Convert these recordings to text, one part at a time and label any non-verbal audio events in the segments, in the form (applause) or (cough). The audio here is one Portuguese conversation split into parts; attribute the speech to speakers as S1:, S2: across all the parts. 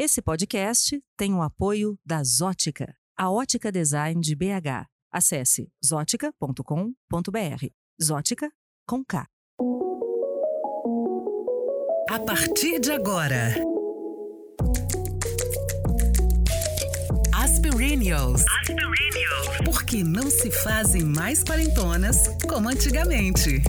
S1: Esse podcast tem o apoio da Zótica, a ótica design de BH. Acesse zótica.com.br. Zótica com K.
S2: A partir de agora. Aspirinios. Porque não se fazem mais quarentonas como antigamente.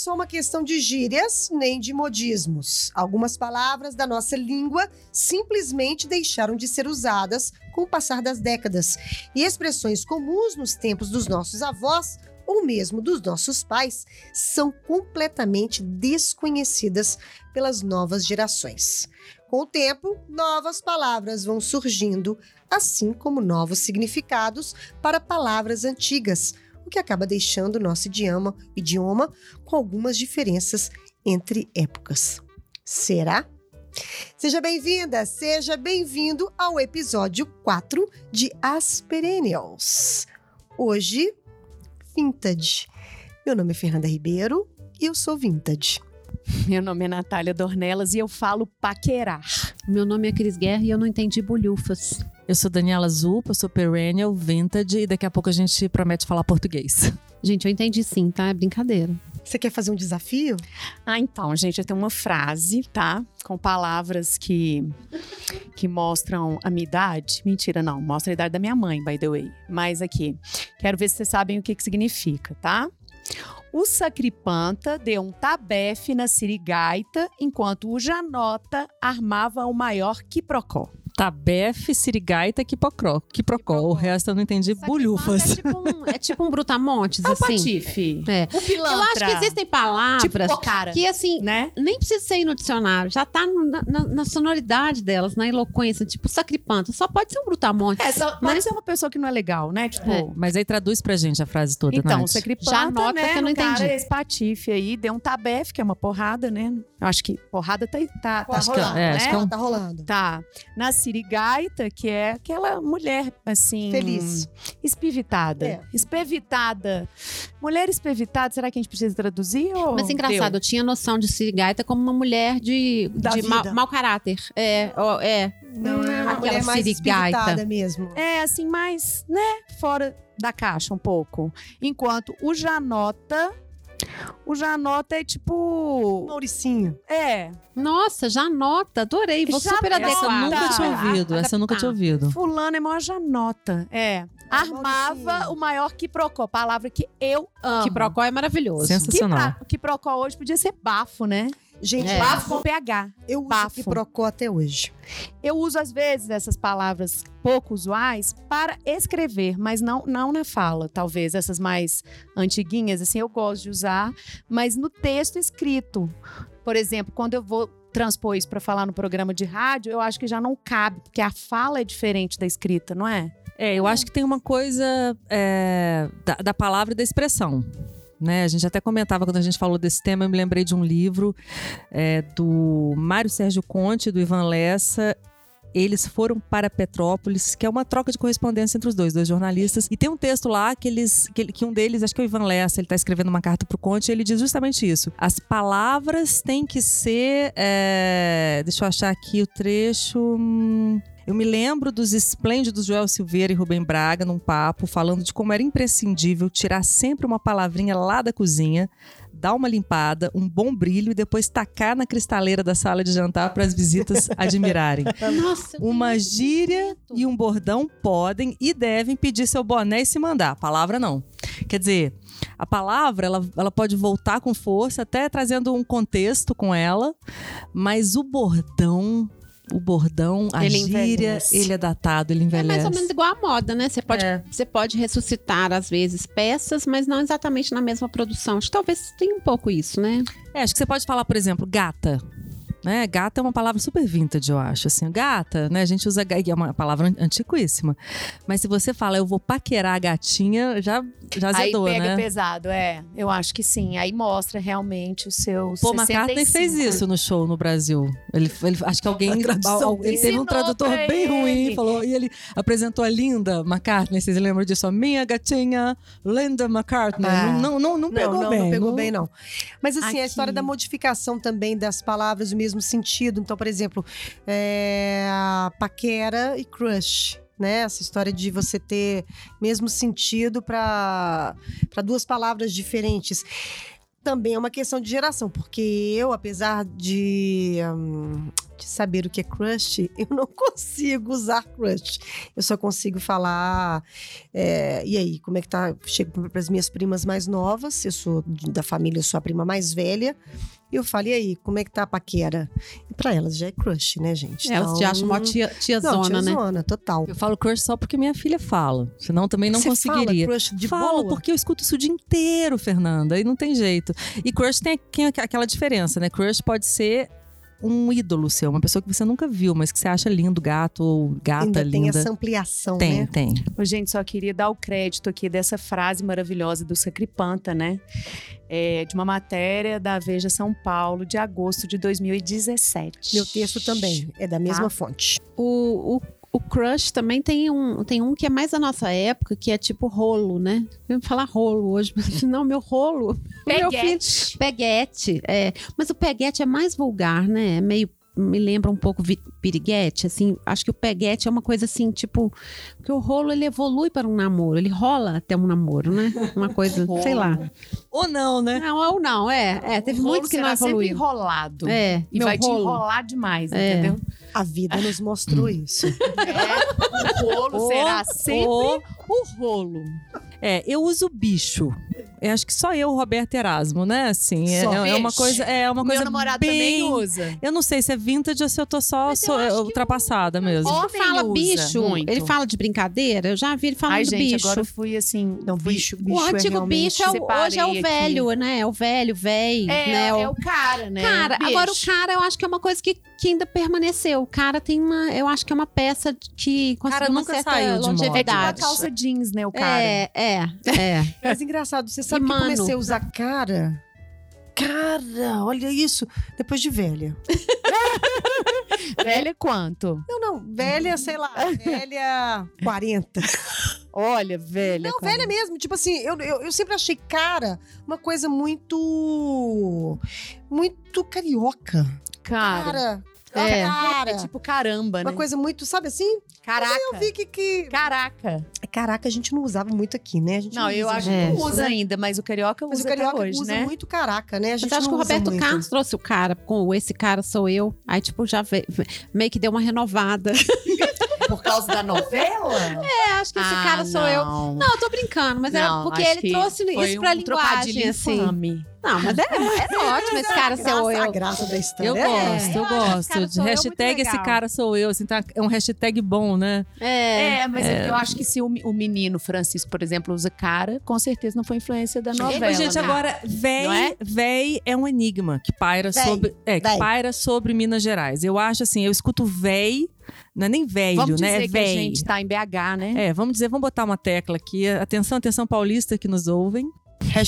S3: Só uma questão de gírias nem de modismos. Algumas palavras da nossa língua simplesmente deixaram de ser usadas com o passar das décadas. E expressões comuns nos tempos dos nossos avós ou mesmo dos nossos pais são completamente desconhecidas pelas novas gerações. Com o tempo, novas palavras vão surgindo, assim como novos significados para palavras antigas o que acaba deixando o nosso idioma, idioma com algumas diferenças entre épocas. Será? Seja bem-vinda, seja bem-vindo ao episódio 4 de As Perennials. Hoje, Vintage. Meu nome é Fernanda Ribeiro e eu sou Vintage.
S4: Meu nome é Natália Dornelas e eu falo paquerar.
S5: Meu nome é Cris Guerra e eu não entendi bolhufas.
S1: Eu sou Daniela Zupa, eu sou perennial, vintage e daqui a pouco a gente promete falar português. (laughs)
S5: Gente, eu entendi sim, tá? É brincadeira.
S3: Você quer fazer um desafio?
S4: Ah, então, gente, eu tenho uma frase, tá? Com palavras que, que mostram a minha idade. Mentira, não. Mostra a idade da minha mãe, by the way. Mas aqui, quero ver se vocês sabem o que, que significa, tá? O Sacripanta deu um tabefe na sirigaita, enquanto o Janota armava o maior quiprocó.
S1: Tabefe, sirigaita, quiprocó. Quiprocó. O resto eu não entendi. Bulhufas.
S5: É tipo um, é tipo um brutamontes,
S4: É o
S5: assim.
S4: patife.
S5: É.
S4: O pilantra.
S5: Eu acho que existem palavras
S4: Tipo cara,
S5: que, assim,
S4: né?
S5: nem precisa ser ir no dicionário. Já tá na, na- na sonoridade delas, na eloquência. Tipo, sacripanta. Só pode ser um brutamontes.
S4: É, só, pode
S5: Mas-
S4: ser uma pessoa que não é legal, né? Tipo,
S5: É.
S1: Mas aí traduz pra gente a frase toda,
S4: Então,
S1: Nath.
S5: Já anota
S4: né,
S5: que eu não
S4: no cara,
S5: entendi.
S4: esse patife aí, deu um tabefe, que é uma porrada, né? Eu acho que porrada tá, tá, tá
S1: Acho que é-
S4: rolando,
S1: é,
S4: né?
S1: acho que é um-
S3: Tá rolando.
S4: Tá. Na sirigaita, que é aquela mulher, assim...
S3: Feliz.
S4: Espevitada.
S3: É.
S4: Espevitada. Mulher espevitada, será que a gente precisa traduzir? Ou
S5: Mas engraçado,
S4: deu?
S5: eu tinha noção de sirigaita como uma mulher de,
S3: Da
S5: de mau,
S3: vida.
S5: mau caráter. É, ó, é.
S3: Não, é uma
S5: Aquela
S3: mulher mais
S5: sirigaita.
S3: espiritada mesmo.
S4: É, assim, mais, né? Fora da caixa um pouco. Enquanto o Janota... O Janota é tipo...
S3: Mauricinho.
S4: É,
S5: Nossa, já anota. Adorei. Vou
S4: Já
S5: super
S4: anota.
S1: Essa nunca tinha ouvido. Essa eu nunca tinha ouvido.
S4: Fulano é maior Janota. É. Armava o maior quiprocó. Palavra que eu amo.
S5: Que procó é maravilhoso.
S1: Sensacional.
S4: Que quiprocó hoje podia ser bafo, né?
S3: Gente,
S5: É.
S4: Bafo com PH.
S3: eu uso
S4: bafo.
S3: que procó até hoje.
S4: Eu uso, às vezes, essas palavras pouco usuais para escrever, mas não, não na fala. Talvez essas mais antiguinhas, assim, eu gosto de usar, mas no texto escrito. Por exemplo, quando eu vou transpor isso para falar no programa de rádio, eu acho que já não cabe, porque a fala é diferente da escrita, não é?
S1: É, eu acho que tem uma coisa é, da, da palavra e da expressão. Né? A gente até comentava quando a gente falou desse tema, eu me lembrei de um livro é, do Mário Sérgio Conte, do Ivan Lessa. Eles foram para Petrópolis, que é uma troca de correspondência entre os dois, dois jornalistas. E tem um texto lá que eles, que, que um deles, acho que é o Ivan Lessa, ele está escrevendo uma carta para o Conte, e ele diz justamente isso. As palavras têm que ser. é, deixa eu achar aqui o trecho. hum, eu me lembro dos esplêndidos Joel Silveira e Rubem Braga num papo falando de como era imprescindível tirar sempre uma palavrinha lá da cozinha, dar uma limpada, um bom brilho e depois tacar na cristaleira da sala de jantar para as visitas (laughs) admirarem.
S5: Nossa,
S1: Uma gíria e um bordão podem e devem pedir seu boné e se mandar. A palavra não. Quer dizer, a palavra ela, ela pode voltar com força, até trazendo um contexto com ela, mas o bordão, o bordão, a
S4: Ele
S1: gíria,
S4: envelhece.
S1: ele é datado, ele
S5: É
S1: envelhece.
S5: mais ou menos igual a moda, né? Você pode,
S1: É.
S5: você pode ressuscitar, às vezes, peças, mas não exatamente na mesma produção. Acho que talvez tenha um pouco isso, né?
S1: É, acho que você pode falar, por exemplo, gata. Né? Gata é uma palavra super vintage, eu acho. Assim, gata, né? A gente usa é uma palavra an- antiquíssima. Mas se você fala, eu vou paquerar a gatinha, já já azedou,
S4: Aí pega
S1: né?
S4: pesado, é. Eu acho que sim. Aí mostra realmente o seu
S1: McCartney
S4: 65.
S1: fez isso no show no Brasil. Ele, ele- acho que alguém.
S3: A
S1: ele teve um tradutor bem ruim,
S4: ele.
S1: falou. E ele apresentou a Linda McCartney. Vocês lembram disso? A minha gatinha, Linda McCartney.
S3: Ah.
S1: Não, não, não, pegou
S3: não,
S1: bem.
S3: não pegou bem, não. Mas assim, a
S4: Aqui.
S3: história da modificação também das palavras, o mesmo sentido. Então, por exemplo, é, paquera e crush. Né? Essa história de você ter mesmo sentido para duas palavras diferentes. Também é uma questão de geração, porque eu, apesar de, hum, de saber o que é crush, (laughs) eu não consigo usar crush. Eu só consigo falar. é, e aí, como é que tá? Chego para as minhas primas mais novas, eu sou da família, eu sou a prima mais velha. E eu falo, e aí, como é que tá a paquera? E pra elas já é crush, né, gente?
S5: Elas te
S3: Então,
S5: acham uma tia,
S3: Não,
S5: tiazona, né?
S3: tiazona, total.
S1: Eu falo crush só porque minha filha fala. Senão também não
S3: Você
S1: conseguiria.
S3: Fala crush de
S1: Falo,
S3: boa?
S1: porque eu escuto isso o dia inteiro, Fernanda, e não tem jeito. E crush tem aquela diferença, né? Crush pode ser um ídolo seu, uma pessoa que você nunca viu, mas que você acha lindo, gato ou gata
S3: Ainda tem
S1: linda.
S3: essa ampliação,
S1: Tem,
S3: né?
S1: tem.
S4: Ô, Gente, só queria dar o crédito aqui dessa frase maravilhosa do Sacripanta, né? É, de uma matéria da Veja São Paulo, de agosto de 2017.
S3: Meu texto também é da mesma
S4: Tá.
S3: fonte.
S5: O, o, o crush também tem um, tem um que é mais da nossa época, que é tipo rolo, né? Ia falar rolo hoje, mas (laughs) não, meu rolo. Meu filho,
S4: Peguete.
S5: peguete, é. Mas o peguete é mais vulgar, né? É meio. Me lembra um pouco piriguete, assim. Acho que o peguete é uma coisa assim, tipo. Porque o rolo ele evolui para um namoro, ele rola até um namoro, né? Uma coisa, (laughs) sei lá.
S1: Ou não, né?
S5: Não, ou não, é. é teve muitos que não
S4: será sempre
S5: evoluíram.
S4: enrolado.
S5: É,
S4: E
S5: meu
S4: vai te
S5: rolo.
S4: enrolar demais,
S5: É.
S4: entendeu?
S3: A vida nos mostrou (laughs) isso.
S4: É, o rolo
S1: O-
S4: será sempre
S1: o-
S4: o rolo.
S1: É, eu uso bicho. Eu acho que só eu, Roberto Erasmo, né? Assim, é, é uma
S4: Bicho.
S1: coisa, é uma
S4: Meu
S1: coisa
S4: namorado
S1: bem...
S4: também usa.
S1: Eu não sei se é vintage ou se eu tô só
S5: Mas eu
S1: sou-
S5: que
S1: ultrapassada mesmo.
S5: Ele
S4: Homem
S5: fala
S4: usa
S5: bicho,
S4: muito.
S5: ele fala de brincadeira. Eu já vi ele falando
S4: Ai, gente,
S5: bicho.
S4: agora eu fui assim.
S3: Não,
S4: fui-
S3: bicho,
S5: O
S3: bicho é
S5: antigo
S3: realmente...
S5: bicho é o, hoje é o
S4: aqui.
S5: velho, né? É o velho, véi,
S4: É,
S5: né?
S4: é
S5: O-
S4: o cara, né?
S5: Cara,
S4: Bicho.
S5: agora o cara eu acho que é uma coisa que, que ainda permaneceu. O cara tem uma. Eu acho que é uma peça que conseguiu
S1: Cara,
S5: uma
S1: nunca
S5: certa
S1: saiu de moda.
S4: É tipo a
S5: longevidade.
S4: calça jeans, né, o cara.
S5: É, é, é. (laughs)
S3: Mas engraçado, você sabe que eu
S5: mano.
S3: comecei a usar cara... Cara, olha isso. Depois de velha. (laughs)
S4: Velha quanto?
S3: Não, não. Velha, sei lá. Velha 40.
S4: Olha, velha.
S3: Não,
S4: cara.
S3: velha mesmo. Tipo assim, eu, eu, eu sempre achei cara uma coisa muito. Muito carioca.
S4: Cara,
S3: Cara.
S5: É.
S3: Cara.
S4: é tipo caramba, né?
S3: Uma coisa muito, sabe assim?
S4: Caraca.
S3: Eu vi que. que...
S4: Caraca.
S3: Caraca, a gente não usava muito aqui, né? A gente
S4: Não, eu
S3: usa
S4: acho
S5: É.
S4: que não usa
S3: né?
S4: ainda, mas o carioca
S3: Mas
S4: usa
S3: o carioca
S4: até hoje,
S3: usa
S4: né?
S3: muito caraca, né? A gente
S5: Mas acho que o
S3: não usa
S5: Roberto
S3: muito.
S5: Carlos trouxe o cara com esse cara sou eu. Aí, tipo, já ve- meio que deu uma renovada. (laughs)
S4: Por causa da novela?
S5: É, acho que esse
S4: Ah,
S5: cara sou eu.
S4: não.
S5: Não, eu tô brincando, mas era
S4: Não,
S5: porque
S4: acho
S5: ele trouxe isso pra
S4: um
S5: linguagem, assim.
S4: infame.
S5: Não, mas é, é ótimo esse cara
S3: Graça,
S5: sou
S3: A
S5: eu.
S3: graça da história.
S1: Eu
S3: é
S1: gosto, eu
S5: esse
S1: gosto. De
S5: eu muito
S1: hashtag esse cara sou eu. Assim, tá, é um hashtag bom, né?
S5: É.
S4: É, mas é. eu acho que se o, o menino Francisco, por exemplo, usa cara, com certeza não foi influência da novela.
S1: Mas, gente,
S4: né?
S1: agora, véi,
S4: é?
S1: véi é um enigma que paira
S3: Véi,
S1: sobre. É, que
S3: véi.
S1: paira sobre Minas Gerais. Eu acho assim, eu escuto véi, não é nem velho,
S4: Vamos
S1: né?
S4: dizer
S1: É
S4: que a
S1: véi.
S4: gente tá em BH, né?
S1: É, vamos dizer, vamos botar uma tecla aqui. Atenção, atenção paulista que nos ouvem.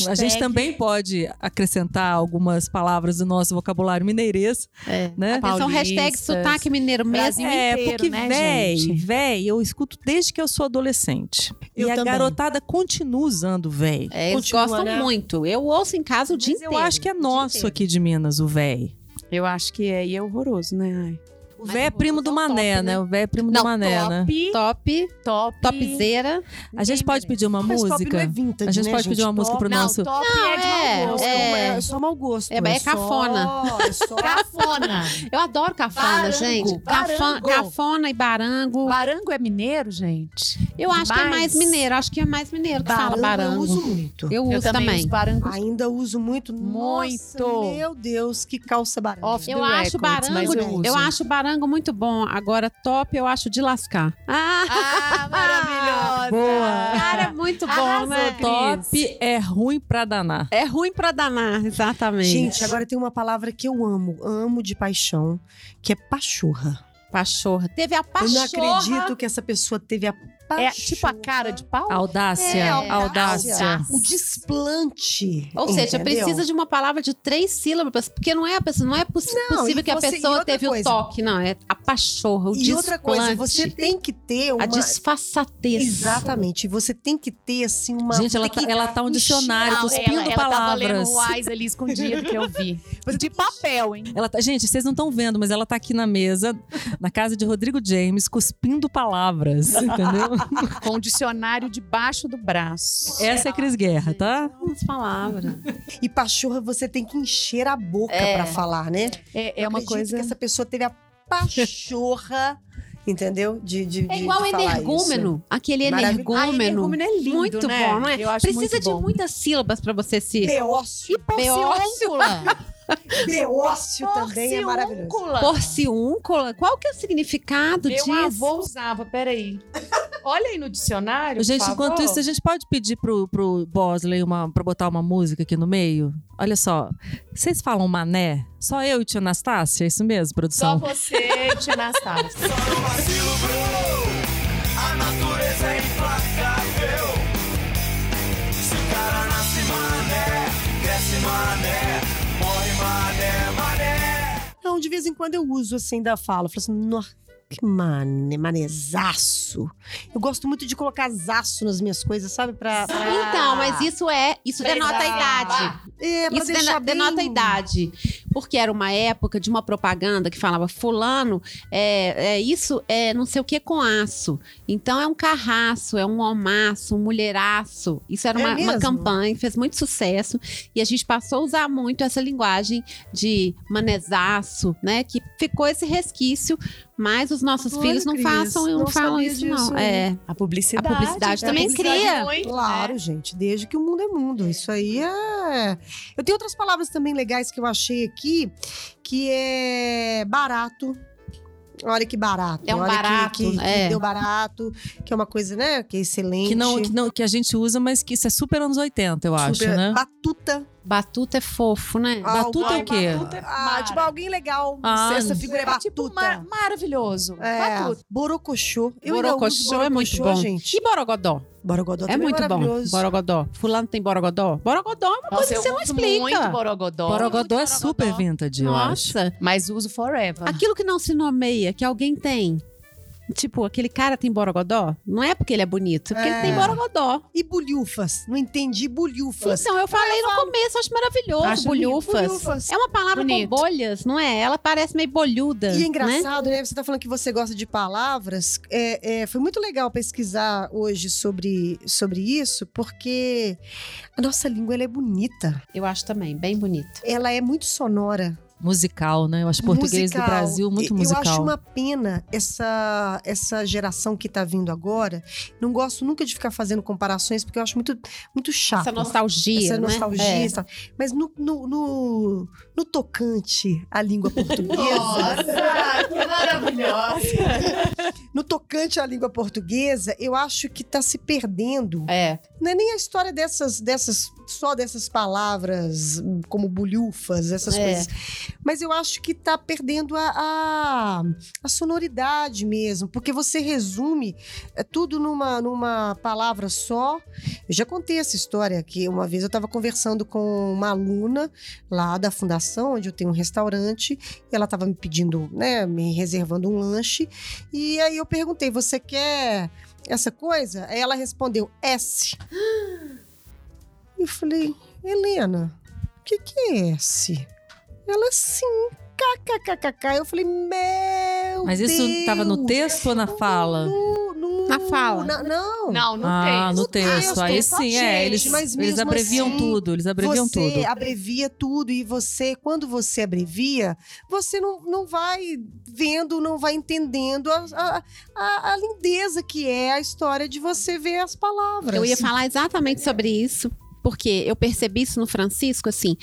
S1: A gente também pode acrescentar algumas palavras do nosso vocabulário mineirês,
S5: É.
S1: né?
S5: Hashtag
S4: Paulistas,
S5: sotaque mineiro mesmo.
S1: É,
S4: inteiro,
S1: porque
S4: né,
S1: véi,
S4: gente?
S1: véi, eu escuto desde que eu sou adolescente.
S3: Eu
S1: e a
S3: também.
S1: garotada continua usando véi.
S5: É, eles
S3: Continua,
S5: gostam
S3: né?
S5: muito. Eu ouço em casa o dia
S1: Mas
S5: inteiro.
S1: eu acho que é nosso aqui de Minas, o véi.
S4: Eu acho que é, e é horroroso, né? Ai.
S1: O
S5: Mas
S1: véi é
S5: o
S1: primo do
S5: top,
S1: Mané,
S5: né?
S1: né? O véi é primo
S5: Não,
S1: do Mané, né?
S4: top,
S5: Top,
S4: top.
S5: topzera.
S1: A gente pode pedir uma
S3: Mas top
S1: música?
S3: não é vintage,
S1: A gente
S3: né,
S1: pode pedir uma música pro
S4: Não,
S1: nosso.
S4: top
S5: Não,
S4: é de
S5: é,
S4: mau gosto.
S5: é.
S3: É só mau gosto.
S5: É, mas é
S3: só-
S5: cafona.
S3: É só...
S4: Cafona.
S5: Eu adoro cafona,
S4: Barango,
S5: gente.
S4: Barango.
S5: cafona e barango.
S4: Barango é mineiro, gente?
S5: Eu acho que é mais mineiro. Acho que é mais mineiro que fala
S3: Barango
S5: barango.
S3: eu uso muito.
S5: Eu uso
S4: Eu também,
S5: também.
S4: uso barango.
S3: Ainda uso muito.
S4: Muito.
S3: Nossa, meu Deus, que calça baranga.
S4: Off
S5: Eu acho
S4: mas
S5: barango,
S4: eu
S5: acho barango muito bom. Agora top eu acho de lascar. Ah,
S4: Ah, maravilhosa!
S1: Boa.
S5: cara, é muito bom,
S4: Arrasou,
S5: né?
S4: Cris.
S1: Top é ruim pra danar.
S5: É ruim pra danar, exatamente.
S3: Gente, agora tem uma palavra que eu amo, amo de paixão, que é pachorra.
S5: pachorra. Teve a
S3: Eu
S5: pachorra.
S3: não acredito que essa pessoa teve a
S4: É tipo a cara de pau?
S1: Audácia,
S3: É,
S1: audácia.
S3: O desplante.
S5: Ou seja,
S3: entendeu?
S5: precisa de uma palavra de três sílabas, porque não é, a pessoa, não é
S3: Não,
S5: possível
S3: e
S5: que a
S3: você- e
S5: pessoa teve
S3: coisa.
S5: o toque, não, é a pachorra, o
S3: E outra coisa, você
S5: desplante,
S3: tem que ter uma...
S5: a disfarçatez.
S3: Exatamente. Você tem que ter, assim, uma...
S1: Gente, ela tá,
S3: que
S1: ela tá um dicionário,
S4: Não,
S1: cuspindo
S4: ela, ela tava lendo
S1: palavras.
S4: o Wise ali escondido que eu vi. (laughs) De papel, hein?
S1: Ela tá, gente, vocês não estão vendo, mas ela tá aqui na mesa, na casa de Rodrigo James, cuspindo palavras, entendeu? (laughs) (laughs)
S4: Com o dicionário debaixo do braço.
S1: Essa é Cris Guerra, tá?
S5: As palavras.
S3: E pachorra, você tem que encher a boca
S5: É.
S3: pra falar, né?
S4: É, é uma coisa.
S3: que essa pessoa teve a pachorra, (laughs) entendeu? De, de,
S5: É igual
S3: de falar
S5: energúmeno, aquele
S3: Maravilhoso.
S4: Ah,
S5: energúmeno.
S4: energúmeno é lindo,
S5: muito
S4: né?
S5: bom, não é?
S4: Eu acho
S5: Precisa
S4: muito
S5: de
S4: bom.
S5: muitas sílabas pra você se...
S3: Beócio.
S5: Beócio. (laughs)
S3: Beócio também é maravilhoso.
S4: Porciúncula.
S5: Porciúncula. Qual que é o significado
S4: Meu
S5: disso?
S4: avô usava, peraí. Olha aí no dicionário,
S1: Gente,
S4: por
S1: enquanto isso, a gente pode pedir pro, pro Bosley uma, pra botar uma música aqui no meio? Olha só, vocês falam mané? Só eu e tia Anastácia? É isso mesmo,
S4: Só
S1: produção?
S4: você, Tia Anastácia.
S3: De vez em quando eu uso assim da fala. Eu falo assim, "Nó, que mané, manezaço. Eu gosto muito de colocar zaço nas minhas coisas, sabe? Pra, pra-
S5: Então, mas isso é, isso denota a idade.
S3: é, pra
S5: Isso dena-
S3: bem...
S5: denota a idade. Porque era uma época de uma propaganda que falava fulano, é, é isso é não sei o que com aço. Então é um carraço, é um homaço, um mulheraço. Isso era
S3: É
S5: uma, uma
S3: mesmo?
S5: campanha fez muito sucesso. E a gente passou a usar muito essa linguagem de manezaço, né? Que ficou esse resquício. Mas os nossos
S3: Olha,
S5: filhos não
S3: Cris,
S5: façam, não,
S3: não
S5: falam isso,
S3: disso,
S5: não. É.
S4: A publicidade.
S5: A publicidade
S4: né?
S5: também
S4: publicidade
S5: cria.
S4: muito,
S3: Claro,
S4: né?
S3: gente, desde que o mundo é mundo. Isso aí é. Eu tenho outras palavras também legais que eu achei aqui, que é barato. Olha que barato.
S5: É um
S3: Olha que-
S5: barato,
S3: que, que
S5: é.
S3: deu barato, que é uma coisa, né? Que é excelente.
S1: Que, não, que, não, que a gente usa, mas que isso é super anos 80, eu acho,
S3: Super-
S1: né?
S3: Batuta.
S5: Batuta é fofo, né?
S1: Batuta é o quê?
S4: Batuta é
S3: Ah, tipo, alguém legal.
S1: Ah,
S3: Essa figura é
S4: É tipo
S3: batuta.
S4: mar- maravilhoso.
S3: É,
S4: Batuta.
S3: borocochô. Eu
S5: Borocochô é muito bom.
S3: gente.
S5: E borogodó?
S3: Borogodó
S5: É
S3: também
S5: muito bom.
S3: maravilhoso.
S5: Borogodó. Fulano tem borogodó? Borogodó é uma
S4: Nossa,
S5: coisa que você não explica.
S4: muito borogodó.
S1: Borogodó é super vintage, eu acho.
S5: Nossa.
S4: Mas uso forever.
S5: Aquilo que não se nomeia, que alguém tem. Tipo, aquele cara tem borogodó? Não é porque ele é bonito, é porque
S3: É.
S5: ele tem borogodó.
S3: E bulhufas. Não entendi bulhufas.
S5: Então, eu falei no começo, acho maravilhoso,
S4: Acho
S5: bolhufas.
S3: Bulhufas.
S5: É uma palavra
S4: Bonito.
S5: com bolhas, não é? Ela parece meio bolhuda,
S3: E é
S5: né?
S3: engraçado, né? Você tá falando que você gosta de palavras. É, é, foi muito legal pesquisar hoje sobre, sobre isso, porque a nossa língua ela é bonita.
S5: Eu acho também, bem bonito.
S3: Ela é muito sonora.
S1: Musical, né? Eu acho português
S3: musical.
S1: do Brasil muito musical.
S3: Eu acho uma pena essa, essa geração que tá vindo agora. Não gosto nunca de ficar fazendo comparações, porque eu acho muito, muito chato.
S5: Essa nostalgia,
S3: Essa
S5: né?
S3: nostalgia.
S5: É.
S3: Mas no, no, no, no tocante à língua portuguesa.
S4: Nossa, que maravilhosa. (laughs)
S3: no tocante à língua portuguesa, eu acho que tá se perdendo.
S5: É.
S3: Não é nem a história dessas, dessas só dessas palavras hum, como bulhufas, essas
S5: É.
S3: coisas. Mas eu acho que tá perdendo a, a, a sonoridade mesmo, porque você resume é, tudo numa, numa palavra só. Eu já contei essa história que uma vez eu estava conversando com uma aluna lá da fundação, onde eu tenho um restaurante, ela estava me pedindo, né, me reservando um lanche, e aí eu perguntei: "Você quer essa coisa?" Aí ela respondeu: "S". Eu falei: "Helena, o que que é S?" Ela sim. KKKKK. Eu falei, meu
S1: Mas isso
S3: Deus.
S1: tava no texto ou na fala?
S3: No- no-
S5: Na fala.
S3: na- não.
S4: Não, não
S1: ah,
S4: tem.
S1: no
S3: No
S1: texto.
S3: texto,
S1: Aí sim, é. Eles,
S3: mas
S1: eles abreviam
S3: assim,
S1: tudo, eles abreviam
S3: você
S1: tudo.
S3: abrevia tudo e você, quando você abrevia, você não, não vai vendo, não vai entendendo a, a, a- a lindeza que é a história de você ver as palavras.
S5: Eu ia falar exatamente sobre isso, porque eu percebi isso no Francisco, assim.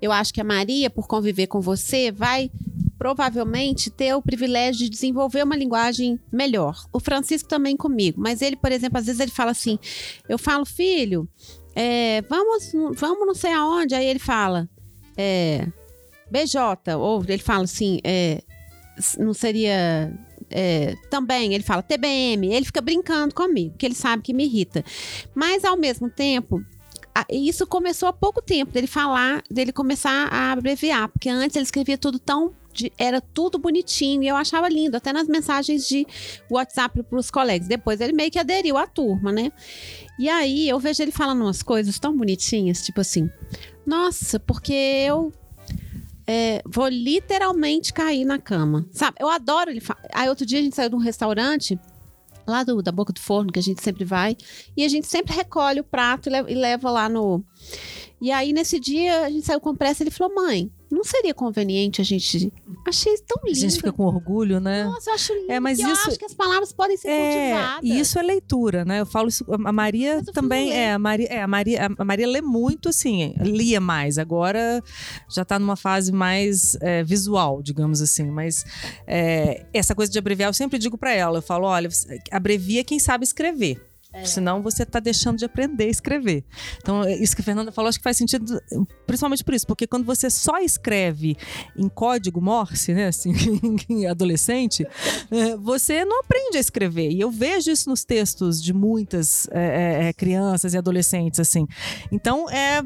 S5: Eu acho que a Maria, por conviver com você, vai provavelmente ter o privilégio de desenvolver uma linguagem melhor. O Francisco também comigo, mas ele, por exemplo, às vezes ele fala assim: eu falo, filho, é, vamos, vamos não sei aonde. Aí ele fala, é, BJ, ou ele fala assim, é, não seria é, também, ele fala TBM, ele fica brincando comigo, que ele sabe que me irrita. Mas, ao mesmo tempo, a- isso começou há pouco tempo, dele falar, dele começar a abreviar, porque antes ele escrevia tudo tão. era tudo bonitinho e eu achava lindo, até nas mensagens de WhatsApp para os colegas. Depois ele meio que aderiu à turma, né? E aí eu vejo ele falando umas coisas tão bonitinhas, tipo assim: Nossa, porque eu é, vou literalmente cair na cama. Sabe? Eu adoro ele. Aí outro dia a gente saiu de um restaurante lá do, da Boca do Forno, que a gente sempre vai, e a gente sempre recolhe o prato e leva, e leva lá no. E aí nesse dia a gente saiu com pressa, ele falou: "Mãe, não seria conveniente a gente Achei tão
S1: A
S5: lindo.
S1: gente fica com orgulho, né?
S5: Nossa, eu acho lindo.
S1: É, mas
S5: eu
S1: isso-
S5: acho que as palavras podem ser
S1: É,
S5: cultivadas.
S1: e isso é leitura, né? Eu falo isso. A Maria também é, a Maria, é, a Maria, a Maria lê muito, assim, lia mais. Agora já tá numa fase mais é, visual, digamos assim. Mas é, essa coisa de abreviar, eu sempre digo para ela, eu falo, olha, abrevia quem sabe escrever. Senão você tá deixando de aprender a escrever. Então, é isso que a Fernanda falou, acho que faz sentido, principalmente por isso, porque quando você só escreve em código Morse, né, assim, (laughs) adolescente, é, você não aprende a escrever. E eu vejo isso nos textos de muitas é, é, é, crianças e adolescentes, assim. Então, é,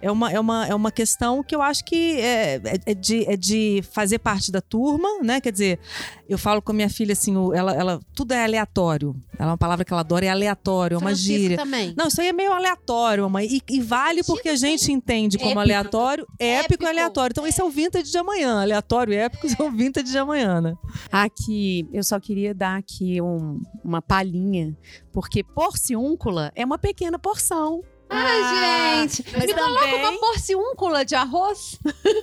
S1: é, uma, é, uma, é uma questão que eu acho que é, é- é de, é de fazer parte da turma, né? Quer dizer, eu falo com a minha filha assim, ela, ela, tudo é aleatório. Ela é uma palavra que ela adora, é aleatório, é uma gíria.
S5: também.
S1: Não, isso aí é meio aleatório, mãe. E, e vale porque a gente entende como
S5: Épico.
S1: aleatório, épico,
S5: Épico.
S1: e aleatório. Então, esse é o vintage de amanhã. Aleatório e épico são o vintage de amanhã, né?
S4: Aqui, eu só queria dar aqui um- uma palhinha, porque porciúncula é uma pequena porção.
S5: Ai, gente.
S4: mas
S5: Me coloca
S4: também-
S5: uma porciúncula de arroz.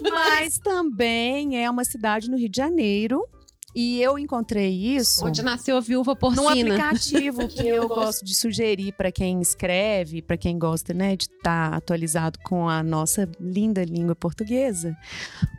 S4: Mas também é uma cidade no Rio de Janeiro. E eu encontrei isso
S5: Onde nasceu a viúva
S4: num
S5: porcina.
S4: aplicativo (laughs) que eu gosto de sugerir para quem escreve, para quem gosta, né, de estar atualizado com a nossa linda língua portuguesa.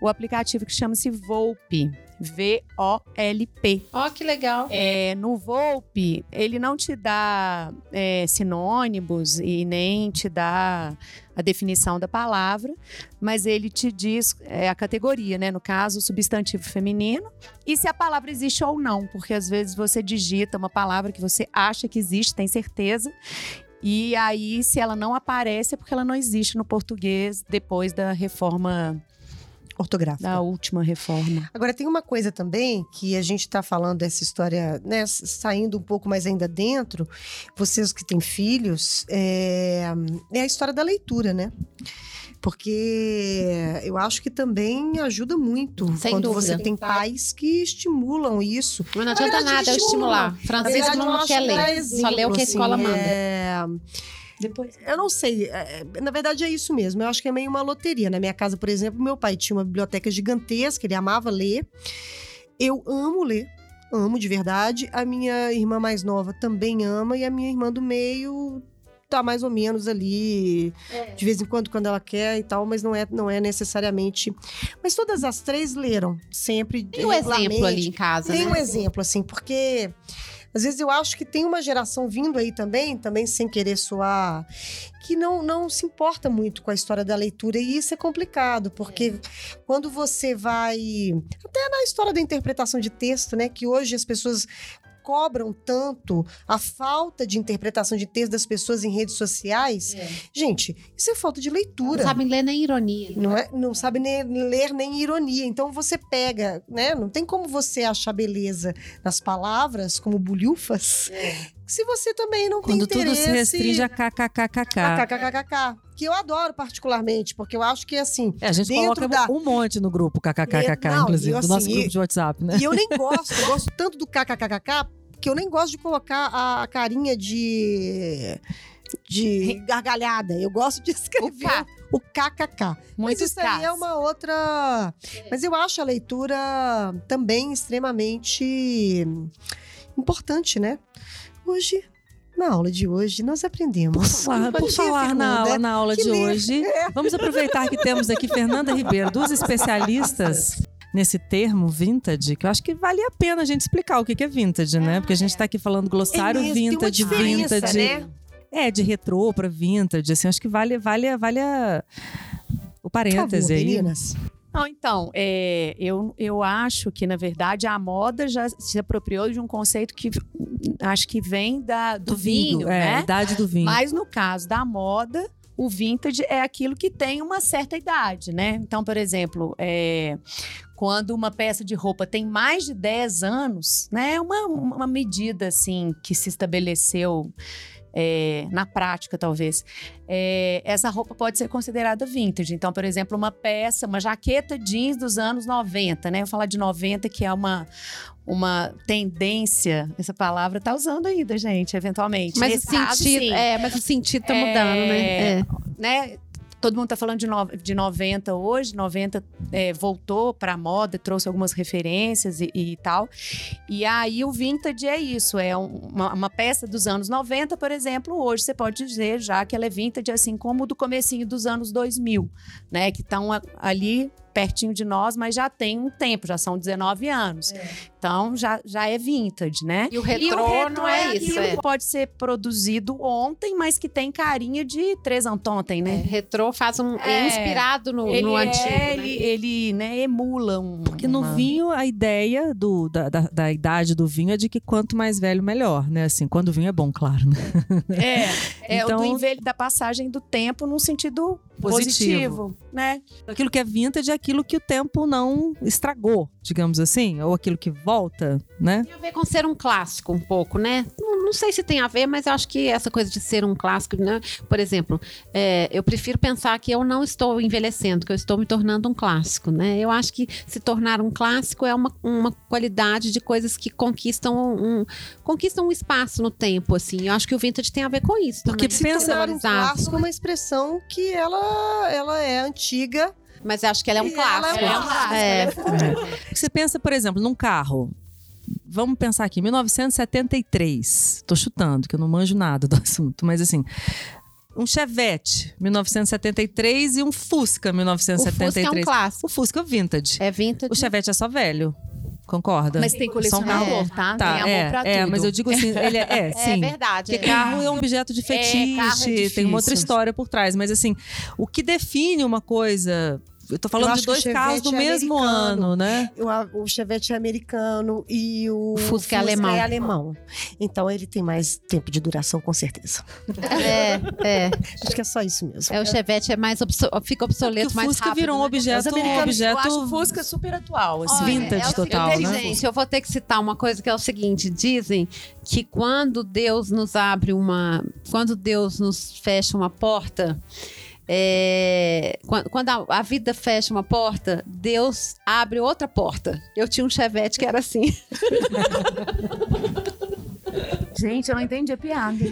S4: O aplicativo que chama-se Volpe, V-O-L-P.
S5: Ó, que legal.
S4: É, no Volpe, ele não te dá é, sinônimos e nem te dá a definição da palavra, mas ele te diz é, a categoria, né? No caso, o substantivo feminino e se a palavra existe ou não, porque às vezes você digita uma palavra que você acha que existe, tem certeza. E aí, se ela não aparece, é porque ela não existe no português depois da reforma,
S3: Ortográfica.
S4: da última reforma.
S3: Agora, tem uma coisa também que a gente está falando dessa história, né, saindo um pouco mais ainda dentro, vocês que têm filhos, é, é a história da leitura, né? Porque eu acho que também ajuda muito
S5: Sem
S3: quando
S5: dúvida.
S3: você tem pais que estimulam isso.
S5: Mas não adianta
S3: verdade,
S5: nada eu
S3: estimula.
S5: estimular. Francisco
S3: verdade,
S5: não quer
S3: que dá
S5: ler. Só lê o que a
S3: exemplo,
S5: escola
S3: assim,
S5: manda.
S3: é,
S4: Depois.
S3: eu não sei. é, Na verdade, é isso mesmo. Eu acho que é meio uma loteria. Na minha casa, por exemplo, meu pai tinha uma biblioteca gigantesca, ele amava ler. Eu amo ler. Amo de verdade. A minha irmã mais nova também ama. E a minha irmã do meio tá mais ou menos ali. De vez em quando, quando ela quer e tal. Mas não é, não é necessariamente. Mas todas as três leram. Sempre.
S5: Tem um exemplo ali em casa,
S3: Tem
S5: né?
S3: um exemplo, assim, porque às vezes eu acho que tem uma geração vindo aí também, também sem querer soar, que não, não se importa muito com a história da leitura. E isso é complicado, porque quando você vai. Até na história da interpretação de texto, né? Que hoje as pessoas cobram tanto a falta de interpretação de texto das pessoas em redes sociais. Gente, isso é falta de
S5: Não
S3: leitura.
S5: sabem ler nem ironia.
S3: Não, é, não sabe nem ler nem ironia. Então você pega, né? Não tem como você achar beleza nas palavras, como bulhufas, se você também não
S1: Quando
S3: tem
S1: tudo
S3: interesse...
S1: se restringe a kkkk.
S3: a kkkk, que eu adoro particularmente, porque eu acho que assim.
S1: É, a gente coloca
S3: da-
S1: um monte no grupo kkkk,
S3: Não,
S1: inclusive,
S3: eu,
S1: do nosso
S3: assim,
S1: grupo de WhatsApp, né?
S3: E eu nem (laughs) gosto, eu gosto tanto do kkkk que eu nem gosto de colocar a carinha de de gargalhada. Eu gosto de escrever
S5: K.
S3: o kkk. Mas
S4: Muitos
S3: isso aí é uma outra. Mas eu acho a leitura também extremamente importante, né? Hoje, na aula de hoje, nós aprendemos.
S1: Por,
S3: Bom
S1: por falar na aula, na aula de hoje, vamos aproveitar que temos aqui Fernanda Ribeiro, dos especialistas nesse termo vintage, que eu acho que vale a pena a gente explicar o que é vintage, né? Porque a gente está aqui falando glossário
S3: É mesmo,
S1: vintage,
S3: diferença,
S1: vintage.
S3: né?
S1: É, de retrô pra vintage, assim, acho que vale, vale, vale a- o parêntese aí.
S3: meninas.
S4: Não, então, é, eu, eu acho que, na verdade, a moda já se apropriou de um conceito que acho que vem da, do, vinho,
S1: é, a
S4: né?
S1: idade do vinho.
S4: Mas no caso da moda, o vintage é aquilo que tem uma certa idade, né? Então, por exemplo, é, quando uma peça de roupa tem mais de 10 anos, né? É uma, uma medida, assim, que se estabeleceu é, na prática, talvez. É, essa roupa pode ser considerada vintage. Então, por exemplo, uma peça, uma jaqueta jeans dos anos 90, né? Eu falar de 90, que é uma, uma tendência. Essa palavra tá usando ainda, gente, eventualmente.
S5: Mas
S4: Nesse
S5: o
S4: caso,
S5: sentido,
S4: sim
S5: é, mas o sentido tá
S4: É,
S5: mudando, né? É.
S4: né? Todo mundo tá falando de, no, de 90 hoje, 90 é, voltou pra moda, trouxe algumas referências e, e tal. E aí o vintage é isso, é um- uma, uma peça dos anos 90, por exemplo, hoje você pode dizer já que ela é vintage, assim como do comecinho dos anos 2000, né? Que estão a- ali pertinho de nós, mas já tem um tempo, já são 19 anos. Então já, já é vintage, né?
S5: E o
S4: E
S5: retrô,
S4: o retrô
S5: não é, isso.
S4: aquilo
S5: É.
S4: que pode ser produzido ontem, mas que tem carinha de três antontem,
S5: É,
S4: né?
S5: retrô faz um. É,
S4: É.
S5: inspirado no,
S4: ele
S5: no
S4: é,
S5: antigo. né?
S4: ele, ele né, emula um.
S1: Porque no
S4: uma-
S1: vinho, a ideia do, da, da, da idade do vinho é de que quanto mais velho, melhor, né? Assim, quando o vinho é bom, claro. Né?
S4: É, é (laughs) o do
S1: Então-
S4: envelhe da passagem do tempo num sentido
S1: Positivo.
S4: positivo, né?
S1: Aquilo que é vintage é aquilo que o tempo não estragou, digamos assim, ou aquilo que volta, né?
S5: Tem a ver com ser um clássico um pouco, né? Não, não sei se tem a ver, mas eu acho que essa coisa de ser um clássico, né? Por exemplo, é, eu prefiro pensar que eu não estou envelhecendo, que eu estou me tornando um clássico, né? Eu acho que se tornar um clássico é uma, uma qualidade de coisas que conquistam um, conquistam um espaço no tempo, assim. Eu acho que o vintage tem a ver com isso.
S1: Porque
S5: também.
S1: pensa-
S3: um clássico é uma expressão que ela, ela é antiga.
S5: Mas eu acho que ela é um
S3: E ela
S5: clássico.
S3: é um clássico,
S5: É.
S1: Porque Você pensa, por exemplo, num carro. Vamos pensar aqui, 1973. Tô chutando, que eu não manjo nada do (laughs) assunto, mas assim. Um Chevette, 1973, e um Fusca,
S5: O
S1: 1973.
S5: Fusca é um clássico.
S1: O Fusca é vintage.
S5: É vintage.
S1: O Chevette é só velho. Concorda?
S4: Mas tem
S1: São
S4: colecionador, tá?
S1: Tá,
S4: tem amor
S1: é,
S4: pra
S1: é,
S4: tudo.
S1: mas eu digo assim, ele é, é, (laughs)
S5: É
S1: sim.
S5: verdade.
S1: Porque
S5: é.
S1: carro é um objeto de fetiche,
S4: carro é
S1: tem uma outra história por trás. Mas assim, o que define uma coisa. Eu tô falando
S3: Eu
S1: de
S3: acho o
S1: dois carros do
S3: é
S1: mesmo
S3: americano.
S1: ano, né?
S3: O, o Chevette é americano e o,
S5: O Fusca é alemão.
S3: é alemão. Então ele tem mais tempo de duração, com certeza.
S5: É, é. (laughs)
S3: Acho que é só isso mesmo.
S5: É, o Chevette é mais obso- fica obsoleto
S1: Porque o
S5: mais
S1: Fusca
S5: rápido.
S1: virou um
S5: né?
S1: objeto, um
S4: Eu
S1: objeto
S4: acho o Fusca super atual, assim.
S5: Olha,
S1: vintage
S5: é o
S1: total, né?
S5: Gente, eu vou ter que citar uma coisa que é o seguinte: dizem que quando Deus nos abre uma. Quando Deus nos fecha uma porta. É, quan- quando a, a vida fecha uma porta, Deus abre outra porta. Eu tinha um chevette que era assim. (laughs)
S4: Gente, eu não entendi a piada.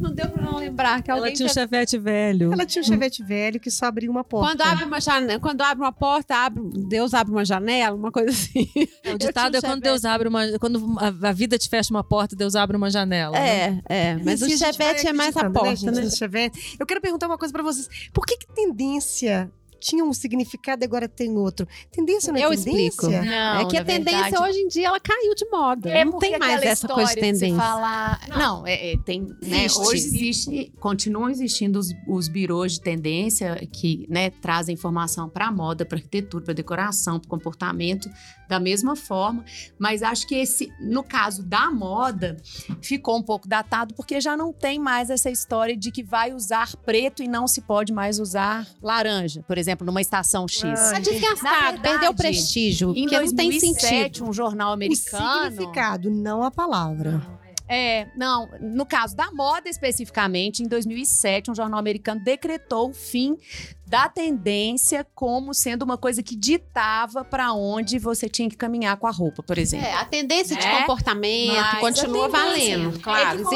S5: Não deu pra não lembrar que
S1: Ela
S5: alguém
S1: tinha um Chevette velho.
S3: Ela tinha um Chevette velho que só abria uma porta.
S5: Quando abre uma janela, quando abre uma porta, abre, Deus abre uma janela, uma coisa assim.
S1: O ditado é quando Deus abre uma. Quando a, a vida te fecha uma porta, Deus abre uma janela. né?
S5: É, é. Mas o
S3: gente vai
S5: chevette é mais a
S3: acreditando,
S5: porta, né?
S3: Chevette. Eu quero perguntar uma coisa pra vocês. Por que, que tendência tinha um significado e agora tem outro? Tendência não é
S5: Eu
S3: tendência?
S5: explico.
S4: Não,
S5: é que a tendência
S4: verdade,
S5: hoje em dia ela caiu de moda.
S4: É
S5: não tem mais essa coisa de
S4: de
S5: tendência.
S4: Você falar... Não, é, é, tem. Né, hoje existe, continuam existindo os, os birôs de tendência que né, trazem informação para moda, para arquitetura, para decoração, para comportamento, da mesma forma. Mas acho que esse, no caso da moda, ficou um pouco datado porque já não tem mais essa história de que vai usar preto e não se pode mais usar laranja, por exemplo, numa estação X.
S3: Ah,
S5: Tá
S3: entendi.
S5: desgastado, perdeu o prestígio,
S4: Em
S5: porque não tem
S4: 2007,
S5: sentido.
S4: um jornal
S3: O
S4: americano.
S3: significado, não a palavra.
S4: É, não, no caso da moda especificamente, em 2007, um jornal americano decretou o fim da tendência como sendo uma coisa que ditava para onde você tinha que caminhar com a roupa, por exemplo.
S5: É, a tendência de
S4: Né?
S5: comportamento
S4: Mas
S5: continua
S4: a tendência
S5: valendo,
S4: é
S5: claro.
S4: uma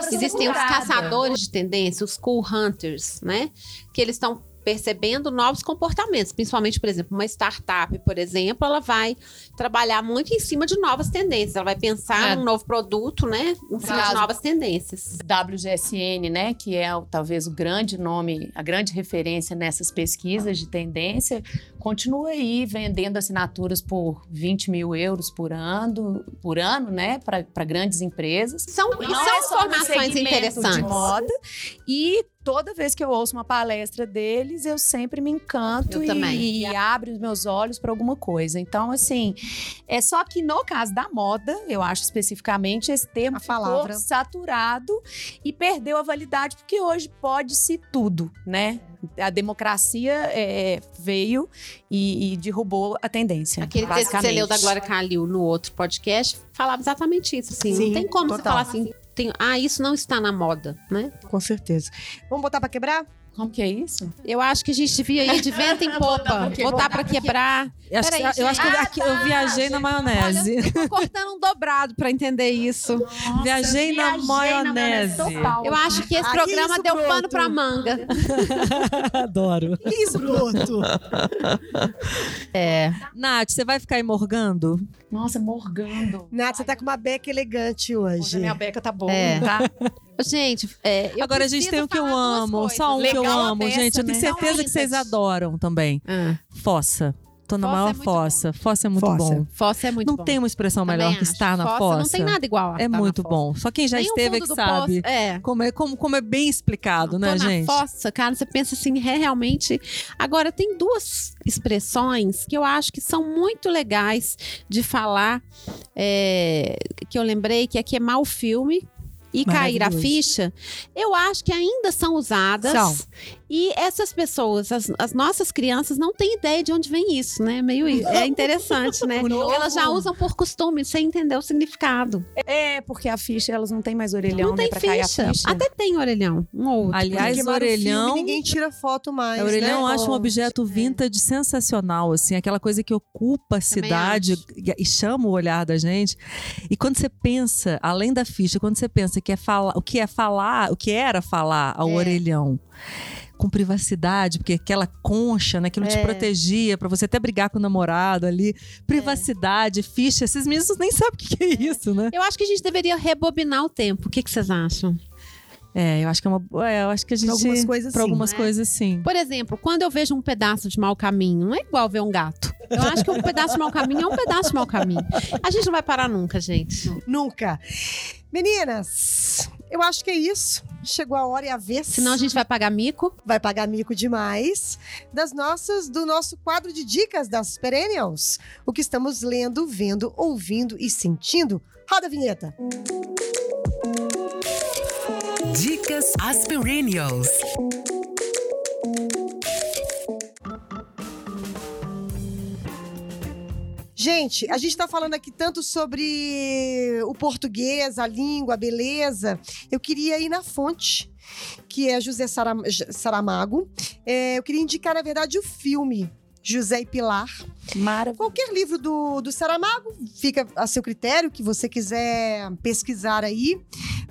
S5: os, existem os caçadores de tendência, os cool hunters, né? Que eles estão percebendo novos comportamentos, principalmente, por exemplo, uma startup, por exemplo, ela vai trabalhar muito em cima de novas tendências, ela vai pensar
S4: É.
S5: num novo produto, né, em cima de
S4: Caso-
S5: novas tendências.
S4: WGSN, né, que é talvez o grande nome, a grande referência nessas pesquisas de tendência, continua aí vendendo assinaturas por 20 mil euros por ano, por ano, né, para grandes empresas.
S5: São,
S4: Não
S5: são
S4: é
S5: informações interessantes.
S4: de moda e toda vez que eu ouço uma palestra deles, eu sempre me encanto
S5: Eu
S4: e, e abro os meus olhos para alguma coisa. Então, assim, é só que no caso da moda, eu acho especificamente, esse termo
S3: A palavra.
S4: ficou saturado e perdeu a validade, porque hoje pode-se tudo, né? A democracia é, veio e, e derrubou a tendência.
S5: Aquele texto que você leu da Glória Calil no outro podcast falava exatamente isso. Assim,
S3: Sim,
S5: não tem como você
S3: total.
S5: falar assim, tem, ah, isso não está na moda, né?
S3: Com certeza. Vamos botar pra quebrar?
S4: Como que é isso?
S5: Eu acho que a gente devia ir de vento em (laughs) popa, botar pra quebrar.
S1: Eu acho,
S5: Peraí,
S1: que- eu acho que eu, aqui- eu viajei na maionese.
S5: Olha, tô (laughs) cortando um dobrado pra entender isso.
S1: viajei na maionese.
S5: Eu acho que esse
S3: Ah, que
S5: programa
S3: isso,
S5: deu
S3: broto?
S5: pano pra manga. (laughs)
S1: Adoro.
S3: Isso, broto.
S5: É.
S1: Nath, você vai ficar aí morgando?
S4: Nossa, morgando.
S3: Nath, você tá com uma beca elegante
S4: Hoje
S3: hoje.
S4: a minha beca tá boa,
S5: É.
S4: tá?
S5: Gente, é, eu
S1: Agora a gente tem o que eu amo, só um que eu
S4: Legal
S1: amo,
S4: peça,
S1: gente. Eu tenho
S4: né?
S1: certeza que vocês adoram também.
S5: Ah,
S1: Fossa. Tô na
S5: Fossa é
S1: maior
S5: muito
S1: fossa. Fossa é muito
S3: Fossa.
S1: bom.
S5: fossa é muito
S1: não
S5: bom.
S1: tem uma expressão
S5: Também
S1: melhor que
S5: acho.
S1: estar na
S5: Fossa
S1: fossa.
S5: Não tem nada igual. a
S1: É
S5: estar na
S1: muito
S5: fossa.
S1: bom. Só quem já
S5: Nem o
S1: esteve é que sabe.
S5: poço. É.
S1: Como é, como, como é bem explicado, né,
S5: Tô na
S1: gente?
S5: fossa, cara, você pensa assim, é realmente. Agora, tem duas expressões que eu acho que são muito legais de falar, é, que eu lembrei, que é queimar o filme e cair a ficha. Eu acho que ainda são usadas.
S3: São.
S5: E essas pessoas, as, as nossas crianças, não têm ideia de onde vem isso, né? Meio é interessante, né? (laughs)
S3: O
S5: Elas já usam por costume, sem entender o significado.
S4: É, porque a ficha, elas não têm mais orelhão,
S5: não
S4: né?
S5: tem
S4: Pra cair a
S5: ficha.
S4: ficha.
S5: Até tem orelhão, um ou outro.
S1: Aliás,
S3: o filme,
S1: orelhão.
S3: ninguém tira foto mais.
S1: A orelhão
S3: né?
S1: eu acho um objeto vintage sensacional, assim, aquela coisa que ocupa a cidade e- e chama o olhar da gente. E quando você pensa, além da ficha, quando você pensa que é falar, o que é falar, o que era falar ao
S3: É.
S1: orelhão. Com privacidade, porque aquela concha, né? Aquilo te
S5: É.
S1: protegia pra você até brigar com o namorado ali. Privacidade, ficha. Esses meninos nem sabem o que que é isso, né?
S5: Eu acho que a gente deveria rebobinar o tempo. O que, que vocês acham?
S1: É, eu acho que é uma. é, eu acho que a gente.
S3: Pra algumas coisas,
S1: pra
S3: sim,
S1: algumas
S5: né?
S1: coisas, sim.
S5: Por exemplo, quando eu vejo um pedaço de mau caminho, não é igual ver um gato. Eu acho que um pedaço de mau caminho é um pedaço de mau caminho. A gente não vai parar nunca, gente.
S3: Nunca. Meninas, eu acho que é isso. Chegou a hora e a vez.
S5: Senão a gente vai pagar mico.
S3: vai pagar mico demais das nossas do nosso quadro de dicas das Perennials. O que estamos lendo, vendo, ouvindo e sentindo. Roda a vinheta.
S2: Dicas Aspirinials.
S3: Gente, a gente está falando aqui tanto sobre o português, a língua, a beleza. Eu queria ir na fonte, que é José Saram- Saramago. É, eu queria indicar, na verdade, o filme José e Pilar.
S4: Maravilhoso.
S3: Qualquer livro do, do Saramago fica a seu critério, que você quiser pesquisar aí.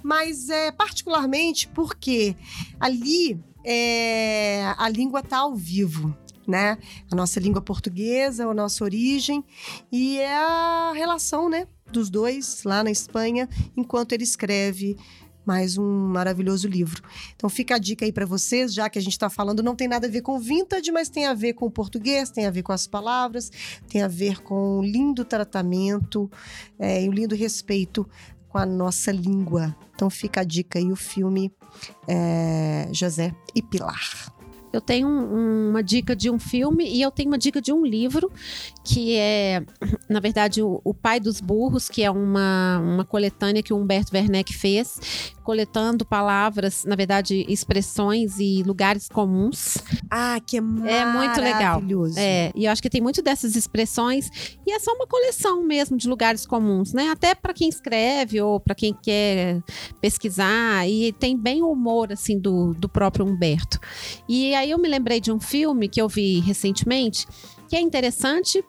S3: Mas é particularmente porque ali é, a língua está ao vivo. Né? A nossa língua portuguesa, a nossa origem e é a relação, né, dos dois lá na Espanha, enquanto ele escreve mais um maravilhoso livro. Então fica a dica aí para vocês, já que a gente está falando, não tem nada a ver com vintage, mas tem a ver com o português, tem a ver com as palavras, tem a ver com o lindo tratamento é, e o lindo respeito com a nossa língua. Então fica a dica aí, o filme é, José e Pilar.
S5: Eu tenho um- uma dica de um filme e eu tenho uma dica de um livro, que é, na verdade, o, o Pai dos Burros, que é uma, uma coletânea que o Humberto Werneck fez, coletando palavras, na verdade, expressões e lugares comuns.
S3: Ah, que é
S5: É muito legal.
S3: maravilhoso.
S5: É, e eu acho que tem muito dessas expressões e é só uma coleção mesmo de lugares comuns, né? Até para quem escreve ou para quem quer pesquisar e tem bem o humor assim do, do próprio Humberto. E aí eu me lembrei de um filme que eu vi recentemente que é interessante.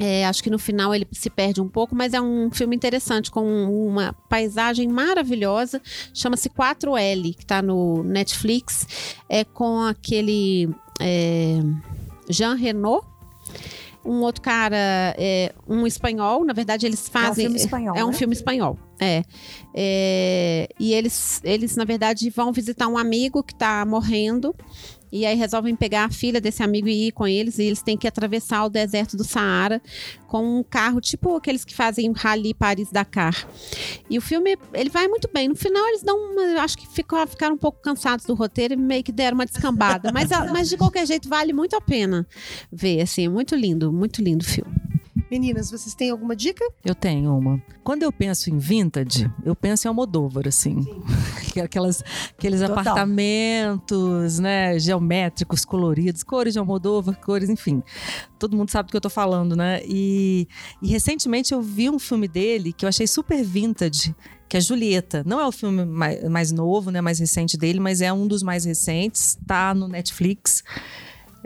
S5: É, acho que no final ele se perde um pouco, mas é um filme interessante com uma paisagem maravilhosa. Chama-se 4L, que está no Netflix. É com aquele é, Jean Renault. Um outro cara, é, um espanhol, na verdade eles
S4: É um
S5: fazem.
S4: filme espanhol,
S5: É um
S4: né?
S5: filme espanhol, é. É, E eles, eles, na verdade, vão visitar um amigo que está morrendo. E aí resolvem pegar a filha desse amigo e ir com eles. E eles têm que atravessar o deserto do Saara com um carro, tipo aqueles que fazem Rally Paris-Dakar. E o filme, ele vai muito bem. No final, eles dão uma. Acho que ficou, ficaram um pouco cansados do roteiro e meio que deram uma descambada. mas, (laughs) mas de qualquer jeito, vale muito a pena ver. Assim, muito lindo, muito lindo o filme.
S3: Meninas, vocês têm alguma dica?
S1: Eu tenho uma. Quando eu penso em vintage, eu penso em Almodóvar, assim. (laughs) Aquelas, aqueles
S3: Total.
S1: apartamentos, né, geométricos, coloridos, cores de Almodóvar, cores, enfim. Todo mundo sabe do que eu tô falando, né? E, e recentemente eu vi um filme dele que eu achei super vintage, que é Julieta. Não é o filme mais, mais novo, né, mais recente dele, mas é um dos mais recentes, tá no Netflix.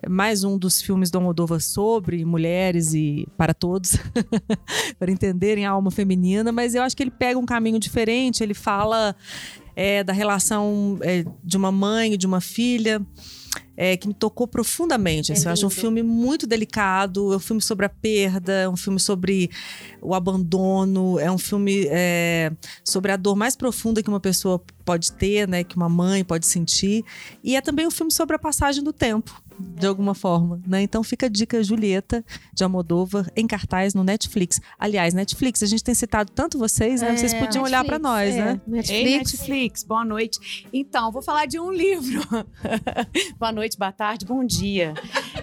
S1: Mais um dos filmes do Almodóvar sobre mulheres e para todos, (laughs) para entenderem a alma feminina, mas eu acho que ele pega um caminho diferente, ele fala é, da relação é, de uma mãe e de uma filha, é, que me tocou profundamente. assim, eu acho um filme muito delicado, é um filme sobre a perda, é um filme sobre o abandono, é um filme é, sobre a dor mais profunda que uma pessoa pode ter, né, que uma mãe pode sentir, e é também um filme sobre a passagem do tempo. De alguma forma, né? Então fica a dica Julieta de Almodóvar em cartaz no Netflix. Aliás, Netflix, a gente tem citado tanto vocês, né? Vocês
S4: É,
S1: podiam olhar para nós,
S5: é,
S1: né?
S4: Ei,
S5: Netflix.
S4: Netflix, boa noite. Então, vou falar de um livro. (laughs) boa noite, boa tarde, bom dia.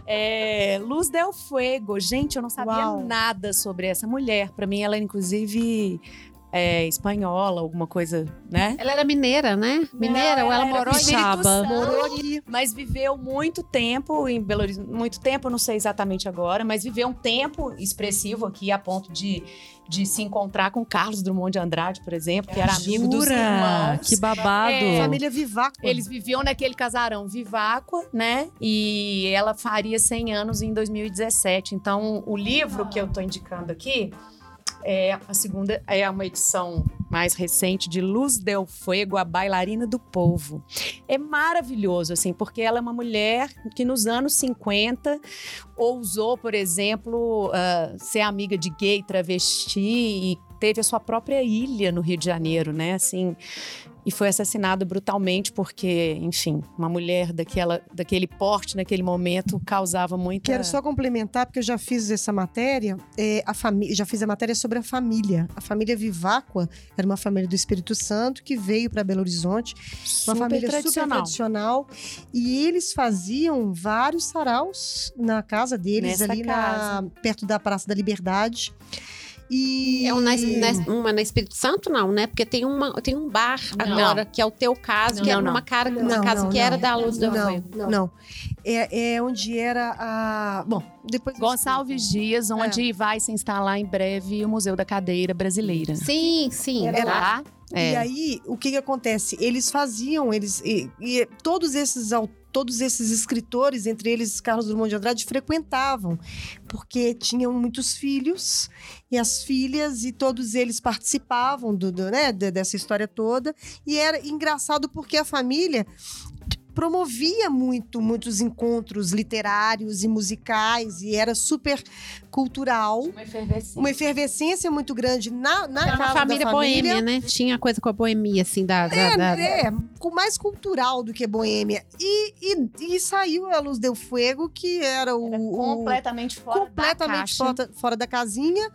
S4: É, Luz del Fuego. Gente, eu não sabia
S3: Uau.
S4: nada sobre essa mulher. Para mim, ela inclusive é, espanhola, alguma coisa, né?
S5: Ela era mineira, né? Mineira, ou ela morou
S4: do
S5: em
S3: Morou aqui.
S4: Mas viveu muito tempo em Belo Horizonte. Muito tempo, eu não sei exatamente agora, mas viveu um tempo expressivo aqui a ponto de, de se encontrar com Carlos Drummond de Andrade, por exemplo, que era amigo dos
S1: Jura?
S4: irmãos.
S1: Que babado.
S4: É,
S3: Família Vivaco.
S4: Eles viviam naquele casarão Viváqua, né? E ela faria 100 anos em 2017. Então, o livro que eu tô indicando aqui é a segunda, é uma edição mais recente de Luz del Fuego, a bailarina do povo. É maravilhoso, assim, porque ela é uma mulher que nos anos 50 ousou, por exemplo, ah, ser amiga de gay, travesti e teve a sua própria ilha no Rio de Janeiro, né? Assim, e foi assassinado brutalmente porque, enfim, uma mulher daquela, daquele porte naquele momento causava muita.
S3: Quero só complementar, porque eu já fiz essa matéria. é, a família, já fiz a matéria sobre a família. A família Viváqua era uma família do Espírito Santo que veio para Belo Horizonte. Uma
S4: super
S3: família super
S4: tradicional.
S3: tradicional. E eles faziam vários saraus na casa deles,
S4: Nessa
S3: ali na-
S4: casa.
S3: perto da Praça da Liberdade. E
S5: É um na, na- uma na Espírito Santo, não, né? Porque tem, uma, tem um bar
S4: Não.
S5: agora, que é o teu caso, que
S4: Não,
S5: era
S4: não.
S5: uma, cara, uma casa
S3: não,
S5: que
S3: não.
S5: era da Luz do
S3: não, não, não. É, é onde era a. Bom, depois.
S4: Gonçalves Dias, onde vai se instalar em breve o Museu da Cadeira Brasileira.
S5: Sim, sim.
S3: Era
S5: lá.
S4: Tá?
S3: E
S4: É.
S3: aí, o que que acontece? Eles faziam, eles e, e todos esses au- todos esses escritores, entre eles Carlos Drummond de Andrade, frequentavam, porque tinham muitos filhos e as filhas e todos eles participavam do, do, né, de- dessa história toda. E era engraçado porque a família promovia muito muitos encontros literários e musicais e era super cultural
S4: Uma efervescência.
S3: uma efervescência muito grande na, na
S5: Era uma família
S3: da família.
S5: boêmia, né? Tinha coisa com a boemia, assim, da... da-
S3: É,
S5: da-
S3: é, com mais cultural do que boêmia. E, e, e saiu a Luz Del Fuego, que era o.
S4: Era
S3: o-
S4: completamente fora da
S3: completamente
S4: caixa.
S3: fora, fora da casinha.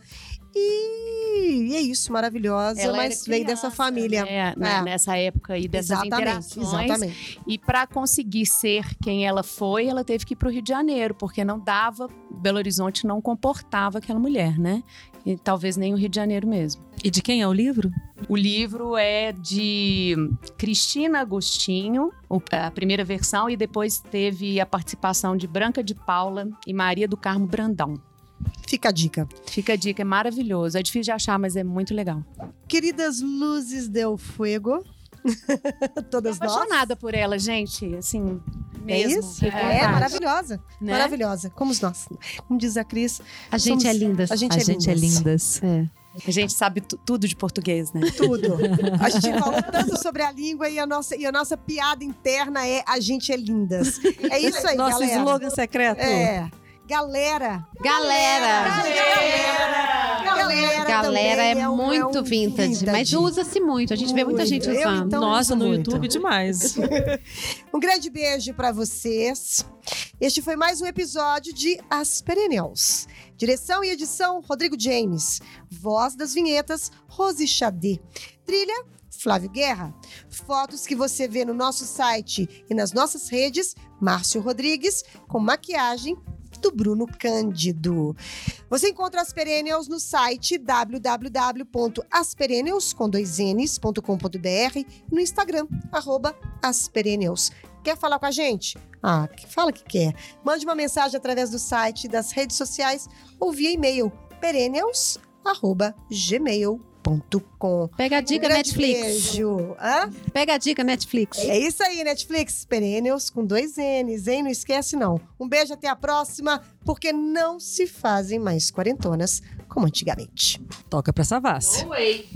S3: E, e é isso, maravilhosa,
S4: Ela
S3: mas veio dessa família.
S4: né, né,
S3: É.
S4: Nessa época aí dessas
S3: exatamente,
S4: interações.
S3: exatamente.
S4: E para conseguir ser quem ela foi, ela teve que ir para o Rio de Janeiro, porque não dava, Belo Horizonte não comportava aquela mulher, né? E talvez nem o Rio de Janeiro mesmo.
S1: E de quem é o livro?
S4: O livro é de Cristina Agostinho, o- a primeira versão, e depois teve a participação de Branca de Paula e Maria do Carmo Brandão.
S3: Fica a dica.
S4: Fica a dica, é maravilhoso. É difícil de achar, mas é muito legal.
S3: Queridas Luzes Del Fuego. (laughs) Todas nós.
S4: Apaixonada por ela, gente, assim,
S3: É
S4: mesmo.
S3: isso?
S5: É
S3: É, maravilhosa.
S4: né?
S3: Maravilhosa. Como nós. Como diz a Cris,
S5: A gente
S3: Somos-
S5: é linda.
S3: a gente
S1: a
S3: é
S1: gente é
S3: lindas.
S1: lindas.
S5: É.
S4: A gente sabe tu- tudo de português, né?
S3: tudo. (laughs) A gente falou tanto sobre a língua e a nossa, e a nossa piada interna é a gente é lindas. É isso aí,
S1: Nosso
S3: galera.
S1: slogan secreto.
S3: É. Galera.
S5: Galera!
S3: Galera. galera,
S5: Galera é
S3: um-
S5: muito
S3: um
S5: vintage, mas usa-se muito. A gente vê muita gente
S3: Muito. Eu,
S5: usando.
S3: então,
S1: Nossa, no
S3: muito.
S1: YouTube demais. (laughs)
S3: Um grande beijo pra vocês. Este foi mais um episódio de As Perennials. Direção e edição Rodrigo James. Voz das vinhetas Rose Xadê. Trilha Flávio Guerra. Fotos que você vê no nosso site e nas nossas redes, Márcio Rodrigues, com maquiagem do Bruno Cândido. Você encontra as Perennials no site www.asperennials.com.br e no Instagram, arroba asperennials. Quer falar com a gente? Ah, fala que quer. Mande uma mensagem através do site, das redes sociais ou via e-mail perennials.gmail.com.
S5: Pega a
S3: Um
S5: dica
S3: grande
S5: Netflix.
S3: Beijo. Hã?
S5: Pega a dica Netflix.
S3: É isso aí, Netflix. Perennials com dois N's, hein? Não esquece, não. Um beijo, até a próxima, porque não se fazem mais quarentonas como antigamente.
S1: Toca pra Savassi. (laughs)
S5: Oi.